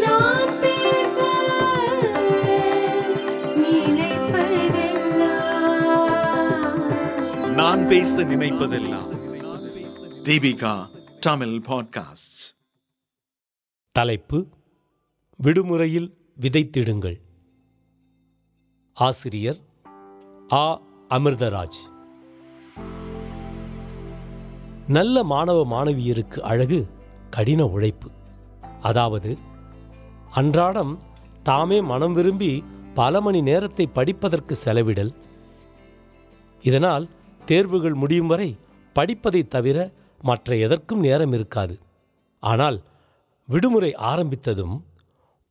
நான் பேச நினைப்பதெல்லாம். நான் பேச நினைப்பதெல்லாம். தீபிகா தமிழ் பாட்காஸ்ட் தலைப்பு விடுமுறையில் விதைத்திடுங்கள். ஆசிரியர் ஆ. அமிர்தராஜ். நல்ல மாணவ மாணவியருக்கு அழகு கடின உழைப்பு. அதாவது அன்றாடம் தாமே மனம் விரும்பி பல மணி நேரத்தை படிப்பதற்கு செலவிடல். இதனால் தேர்வுகள் முடியும் வரை படிப்பதைத் தவிர மற்ற எதற்கும் நேரம் இருக்காது. ஆனால் விடுமுறை ஆரம்பித்ததும்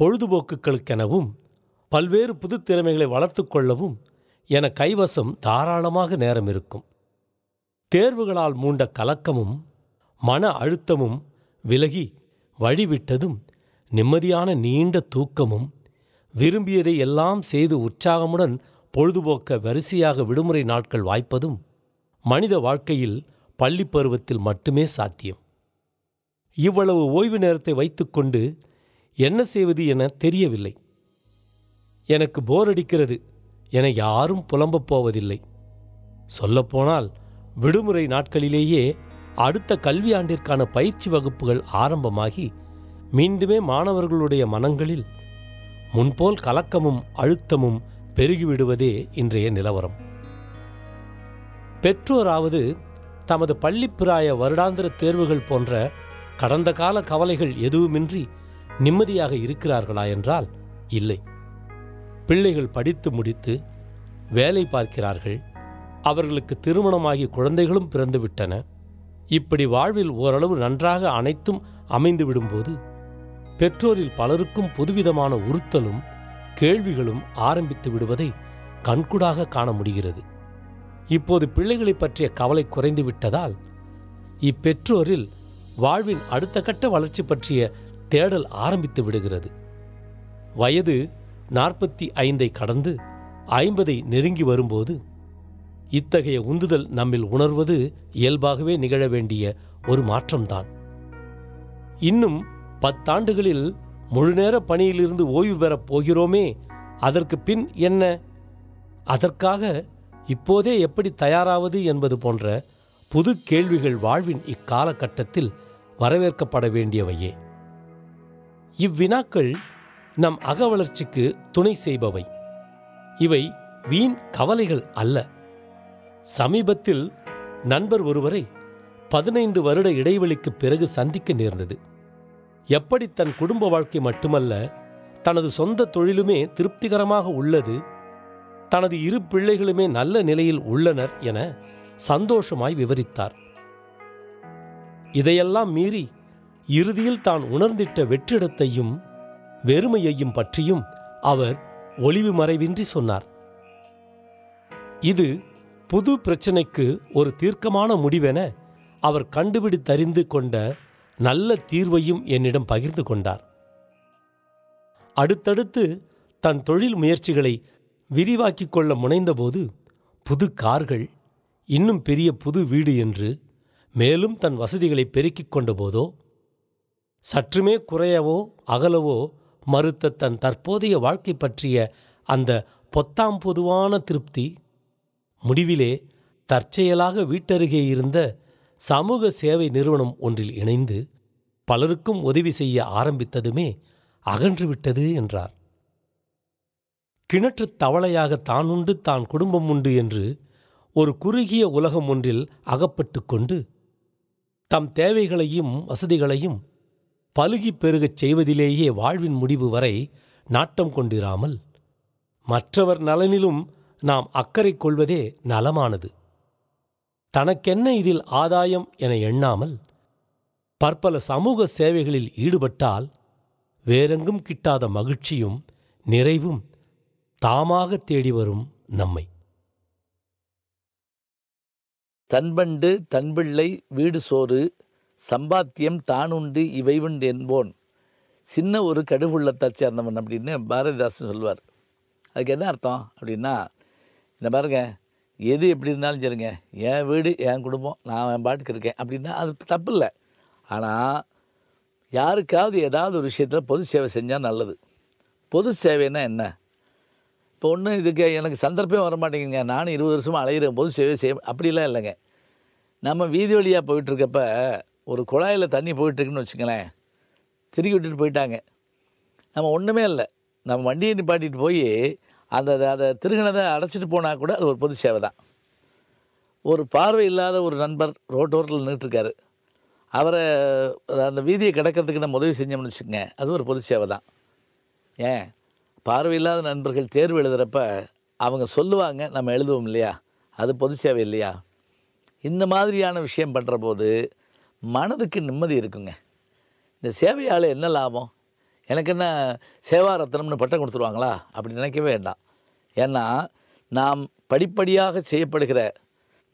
பொழுதுபோக்குகளுக்கெனவும் பல்வேறு புதுத்திறமைகளை வளர்த்துக் கொள்ளவும் என கைவசம் தாராளமாக நேரம் இருக்கும். தேர்வுகளால் மூண்ட கலக்கமும் மன அழுத்தமும் விலகி வழிவிட்டதும் நிம்மதியான நீண்ட தூக்கமும் விரும்பியதை எல்லாம் செய்து உற்சாகமுடன் பொழுதுபோக்க வரிசையாக விடுமுறை நாட்கள் வாய்ப்பதும் மனித வாழ்க்கையில் பள்ளிப் பருவத்தில் மட்டுமே சாத்தியம். இவ்வளவு ஓய்வு நேரத்தை வைத்துக்கொண்டு என்ன செய்வது என தெரியவில்லை. எனக்கு போர் அடிக்கிறது என யாரும் புலம்பப் போவதில்லை. சொல்லப்போனால் விடுமுறை நாட்களிலேயே அடுத்த கல்வி ஆண்டிற்கான பயிற்சி வகுப்புகள் ஆரம்பமாகி மீண்டுமே மாணவர்களுடைய மனங்களில் முன்போல் கலக்கமும் அழுத்தமும் பெருகிவிடுவதே இன்றைய நிலவரம். பெற்றோராவது தமது பள்ளிப்பிராய வருடாந்திர தேர்வுகள் போன்ற கடந்த கால கவலைகள் எதுவுமின்றி நிம்மதியாக இருக்கிறார்களா என்றால் இல்லை. பிள்ளைகள் படித்து முடித்து வேலை பார்க்கிறார்கள். அவர்களுக்கு திருமணமாகி குழந்தைகளும் பிறந்துவிட்டன. இப்படி வாழ்வில் ஓரளவு நன்றாக அனைத்தும் அமைந்து விடும்போது பெற்றோரில் பலருக்கும் புதுவிதமான உறுத்தலும் கேள்விகளும் ஆரம்பித்து விடுவதை கண்கூடாக காண முடிகிறது. இப்போது பிள்ளைகளை பற்றிய கவலை குறைந்து விட்டதால் இப்பெற்றோரில் வாழ்வின் அடுத்த கட்ட வளர்ச்சி பற்றிய தேடல் ஆரம்பித்து விடுகிறது. வயது நாற்பத்தி ஐந்தை கடந்து ஐம்பதை நெருங்கி வரும்போது இத்தகைய உந்துதல் நம்மில் உணர்வது இயல்பாகவே நிகழ வேண்டிய ஒரு மாற்றம்தான். இன்னும் பத்தாண்டுகளில் முழுநேர பணியிலிருந்து ஓய்வு பெறப் போகிறோமே அதற்கு பின் என்ன? அதற்காக இப்போதே எப்படி தயாராவது என்பது போன்ற புது கேள்விகள் வாழ்வின் இக்காலகட்டத்தில் வரவேற்கப்பட வேண்டியவையே. இவ்வினாக்கள் நம் அகவளர்ச்சிக்கு துணை செய்பவை. இவை வீண் கவலைகள் அல்ல. சமீபத்தில் நண்பர் ஒருவரை பதினைந்து வருட இடைவெளிக்குப் பிறகு சந்திக்க நேர்ந்தது. எப்படி தன் குடும்ப வாழ்க்கை மட்டுமல்ல தனது சொந்த தொழிலுமே திருப்திகரமாக உள்ளது தனது இரு பிள்ளைகளுமே நல்ல நிலையில் உள்ளனர் என சந்தோஷமாய் விவரித்தார். இதையெல்லாம் மீறி இறுதியில் தான் உணர்ந்திட்ட வெற்றிடத்தையும் வெறுமையையும் பற்றியும் அவர் ஒளிவு மறைவின்றி சொன்னார். இது புது பிரச்சனைக்கு ஒரு தீர்க்கமான முடிவென அவர் கண்டுபிடித்தறிந்து கொண்ட நல்ல தீர்வையும் என்னிடம் பகிர்ந்து கொண்டார். அடுத்தடுத்து தன் தொழில் முயற்சிகளை விரிவாக்கிக் கொள்ள முனைந்தபோது புது கார்கள் இன்னும் பெரிய புது வீடு என்று மேலும் தன் வசதிகளை பெருக்கிக் கொண்டபோதோ சற்றுமே குறையவோ அகலவோ மறுத்த தன் தற்போதைய வாழ்க்கை பற்றிய அந்த பொத்தாம் பொதுவான திருப்தி முடிவிலே தற்செயலாக வீட்டருகே இருந்த சமூக சேவை நிறுவனம் ஒன்றில் இணைந்து பலருக்கும் உதவி செய்ய ஆரம்பித்ததுமே அகன்றுவிட்டது என்றார். கிணற்றுத் தவளையாக தான் உண்டு தான் குடும்பம் உண்டு என்று ஒரு குறுகிய உலகம் ஒன்றில் அகப்பட்டு கொண்டு தம் தேவைகளையும் வசதிகளையும் பலுகிப் பெருகச் செய்வதிலேயே வாழ்வின் முடிவு வரை நாட்டம் கொண்டிராமல் மற்றவர் நலனிலும் நாம் அக்கறை கொள்வதே நலமானது. தனக்கென்ன இதில் ஆதாயம் என எண்ணாமல் பற்பல சமூக சேவைகளில் ஈடுபட்டால் வேறெங்கும் கிட்டாத மகிழ்ச்சியும் நிறைவும் தாமாக தேடி வரும் நம்மை. தன்பண்டு தன்பிள்ளை வீடு சோறு சம்பாத்தியம் தானுண்டு இவைவுண்டு என்போன். சின்ன ஒரு கடுகுள்ளத்தை சேர்ந்தவன் அப்படின்னு பாரதிதாசன் சொல்வார். அதுக்கு என்ன அர்த்தம் அப்படின்னா இந்த பாருங்க எது எப்படி இருந்தாலும் சரிங்க. என் வீடு என் குடும்பம் நான் என் பாட்டுக்கு இருக்கேன். அப்படின்னா அது தப்பு இல்லை ஆனால் யாருக்காவது ஏதாவது ஒரு விஷயத்தில் பொது சேவை செஞ்சால் நல்லது. பொது சேவைன்னா என்ன? இப்போ ஒன்றும் இதுக்கு எனக்கு சந்தர்ப்பம் வர மாட்டேங்குங்க நானும் இருபது வருஷமாக அலையிறேன். பொது சேவை செய்ய அப்படிலாம் இல்லைங்க. நம்ம வீதி வழியாக போயிட்டுருக்கப்ப ஒரு குழாயில் தண்ணி போயிட்டுருக்குன்னு வச்சுங்களேன் திருக்கி விட்டுட்டு போயிட்டாங்க. நம்ம ஒன்றுமே இல்லை. நம்ம வண்டியை நிப்பாட்டிட்டு போய் அந்த அதை திருகினதை அடைச்சிட்டு போனால் கூட அது ஒரு பொது சேவை தான் ஒரு பார்வை இல்லாத ஒரு நண்பர் ரோட்டோரத்தில் நின்றுட்டுருக்காரு அவரை அந்த வீதியை கிடக்கிறதுக்கு நம்ம உதவி செஞ்சோம்னு வச்சுக்கோங்க அது ஒரு பொது சேவை தான் ஏன் பார்வையில்லாத நண்பர்கள் தேர்வு எழுதுகிறப்ப அவங்க சொல்லுவாங்க நம்ம எழுதுவோம் இல்லையா? அது பொது சேவை இல்லையா? இந்த மாதிரியான விஷயம் பண்ணுற போது மனதுக்கு நிம்மதி இருக்குங்க. இந்த சேவையால் என்ன லாபம்? எனக்கு என்ன சேவாரத்னம்னு பட்டம் கொடுத்துருவாங்களா? அப்படி நினைக்கவே வேண்டாம். ஏன்னா நாம் படிப்படியாக செய்யப்படுகிற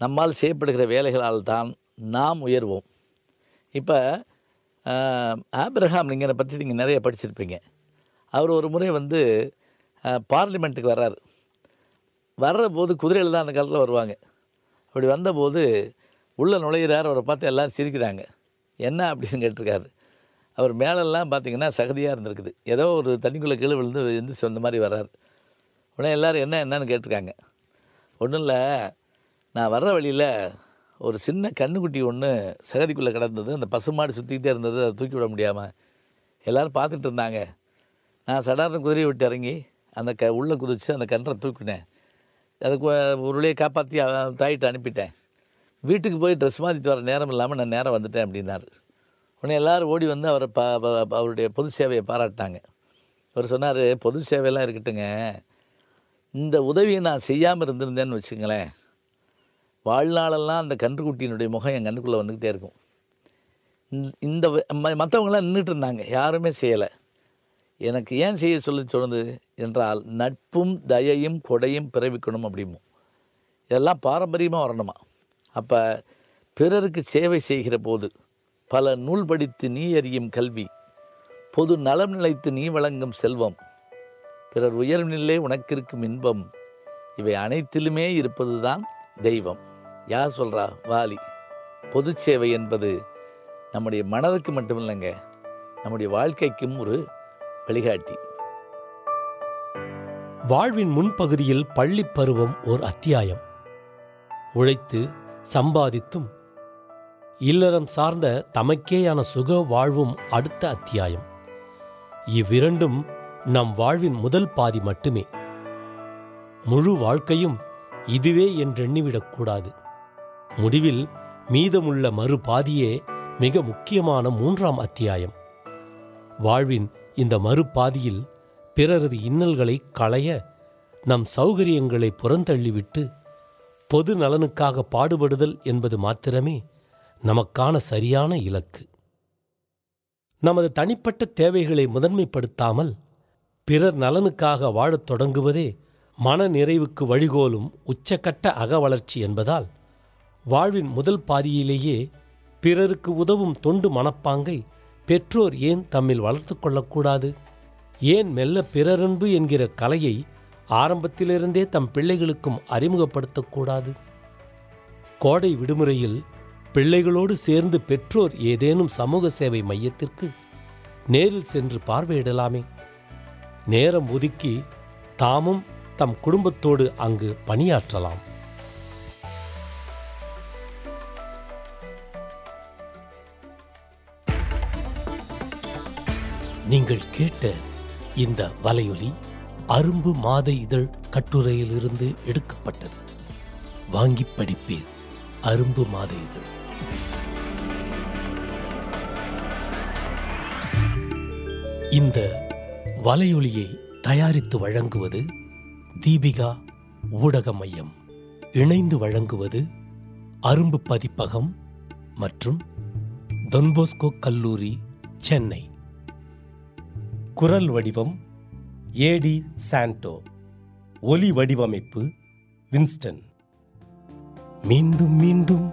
நம்மால் செய்யப்படுகிற வேலைகளால் தான் நாம் உயர்வோம். இப்போ ஆப்ரஹாம் லிங்கனை பற்றி நீங்கள் நிறைய படிச்சிருப்பீங்க. அவர் ஒரு முறை வந்து பார்லிமெண்ட்டுக்கு வர்றார். வர்ற போது குதிரையில் தான் அந்த காலத்தில் வருவாங்க. அப்படி வந்தபோது உள்ளே நுழையிறார் அவரை பார்த்து எல்லோரும் சிரிக்கிறாங்க. என்ன அப்படின்னு கேட்டிருக்காரு. அவர் மேலெல்லாம் பார்த்தீங்கன்னா சகதியாக இருந்திருக்குது. ஏதோ ஒரு தண்ணிக்குள்ளே கீழே விழுந்து எழுந்து சொந்த மாதிரி வர்றார். உடனே எல்லோரும் என்ன என்னன்னு கேட்டிருக்காங்க. ஒன்றும் இல்லை நான் வர்ற வழியில் ஒரு சின்ன கண்ணுக்குட்டி ஒன்று சகதிக்குள்ளே கிடந்தது. அந்த பசுமாடு சுற்றிக்கிட்டே இருந்தது. அதை தூக்கி விட முடியாமல் எல்லோரும் பார்த்துட்டு இருந்தாங்க. நான் சடாரண குதிரையை விட்டு இறங்கி அந்த க உள்ளே குதித்து அந்த கன்றை தூக்கினேன். அதுக்கு ஒரு வழியை காப்பாற்றி தாயிட்டு அனுப்பிட்டேன். வீட்டுக்கு போய் ட்ரெஸ் மாற்றிட்டு வர நேரம் இல்லாமல் நான் நேரம் வந்துட்டேன் அப்படின்னாரு. உடனே எல்லோரும் ஓடி வந்து அவரை பா அவருடைய பொது சேவையை பாராட்டினாங்க. அவர் சொன்னார் பொது சேவையெல்லாம் இருக்கட்டுங்க. இந்த உதவியை நான் செய்யாமல் இருந்திருந்தேன்னு வச்சுங்களேன் வாழ்நாளெல்லாம் அந்த கன்றுக்குட்டியினுடைய முகம் என் கண்ணுக்குள்ளே வந்துக்கிட்டே இருக்கும். இந்த- இந்த மற்றவங்களாம் நின்றுட்டு இருந்தாங்க. யாருமே செய்யலை. எனக்கு ஏன் செய்ய சொல்லி சொன்னது என்றால் நட்பும் தயையும் கொடையும் பிறவிக்கணும் அப்படிமோ இதெல்லாம் பாரம்பரியமாக வரணுமா? அப்போ பிறருக்கு சேவை செய்கிற போது பல நூல் படித்து நீ அறியும் கல்வி. பொது நலம் நிலைத்து நீ வழங்கும் செல்வம். பிறர் உயர்நிலை உனக்கிருக்கும் இன்பம். இவை அனைத்திலுமே இருப்பதுதான் தெய்வம். யார் சொல்கிறா வாலி. பொது சேவை என்பது நம்முடைய மனதுக்கு மட்டும் இல்லைங்க நம்முடைய வாழ்க்கைக்கும் ஒரு வழிகாட்டி. வாழ்வின் முன்பகுதியில் பள்ளிப் பருவம் ஓர் அத்தியாயம். உழைத்து சம்பாதித்தும் இல்லறம் சார்ந்த தமக்கேயான சுக வாழ்வும் அடுத்த அத்தியாயம். இவ்விரண்டும் நம் வாழ்வின் முதல் பாதி மட்டுமே. முழு வாழ்க்கையும் இதுவே என்றெண்ணிவிடக்கூடாது முடிவில் மீதமுள்ள மறு பாதியே மிக முக்கியமான மூன்றாம் அத்தியாயம். வாழ்வின் இந்த மறுபாதியில் பிறரது இன்னல்களை களைய நம் சௌகரியங்களை புறந்தள்ளிவிட்டு பொது நலனுக்காக பாடுபடுதல் என்பது மாத்திரமே நமக்கான சரியான இலக்கு. நமது தனிப்பட்ட தேவைகளை முதன்மைப்படுத்தாமல் பிறர் நலனுக்காக வாழத் தொடங்குவதே மன நிறைவுக்கு வழிகோலும் உச்சக்கட்ட அகவளர்ச்சி என்பதால் வாழ்வின் முதல் பாதியிலேயே பிறருக்கு உதவும் தொண்டு மனப்பாங்கை பெற்றோர் ஏன் தம்மில் வளர்த்து கொள்ளக்கூடாது? ஏன் மெல்ல பிறரன்பு என்கிற கலையை ஆரம்பத்திலிருந்தே தம் பிள்ளைகளுக்கும் அறிமுகப்படுத்தக்கூடாது? கோடை விடுமுறையில் பிள்ளைகளோடு சேர்ந்து பெற்றோர் ஏதேனும் சமூக சேவை மையத்திற்கு நேரில் சென்று பார்வையிடலாமே. நேரம் ஒதுக்கி தாமும் தம் குடும்பத்தோடு அங்கு பணியாற்றலாம். நீங்கள் கேட்ட இந்த வலையொலி அரும்பு மாத இதழ் கட்டுரையிலிருந்து எடுக்கப்பட்டது. வாங்கி படிப்பீர். அரும்பு மாத இதழ். இந்த வலையொலியை தயாரித்து வழங்குவது தீபிகா ஊடக மையம் இணைந்து வழங்குவது அரும்பு பதிப்பகம் மற்றும் தொன்போஸ்கோ கல்லூரி சென்னை. குரல் வடிவம் ஏடி சாண்டோ. ஒலி வடிவமைப்பு வின்ஸ்டன். மீண்டும் மீண்டும்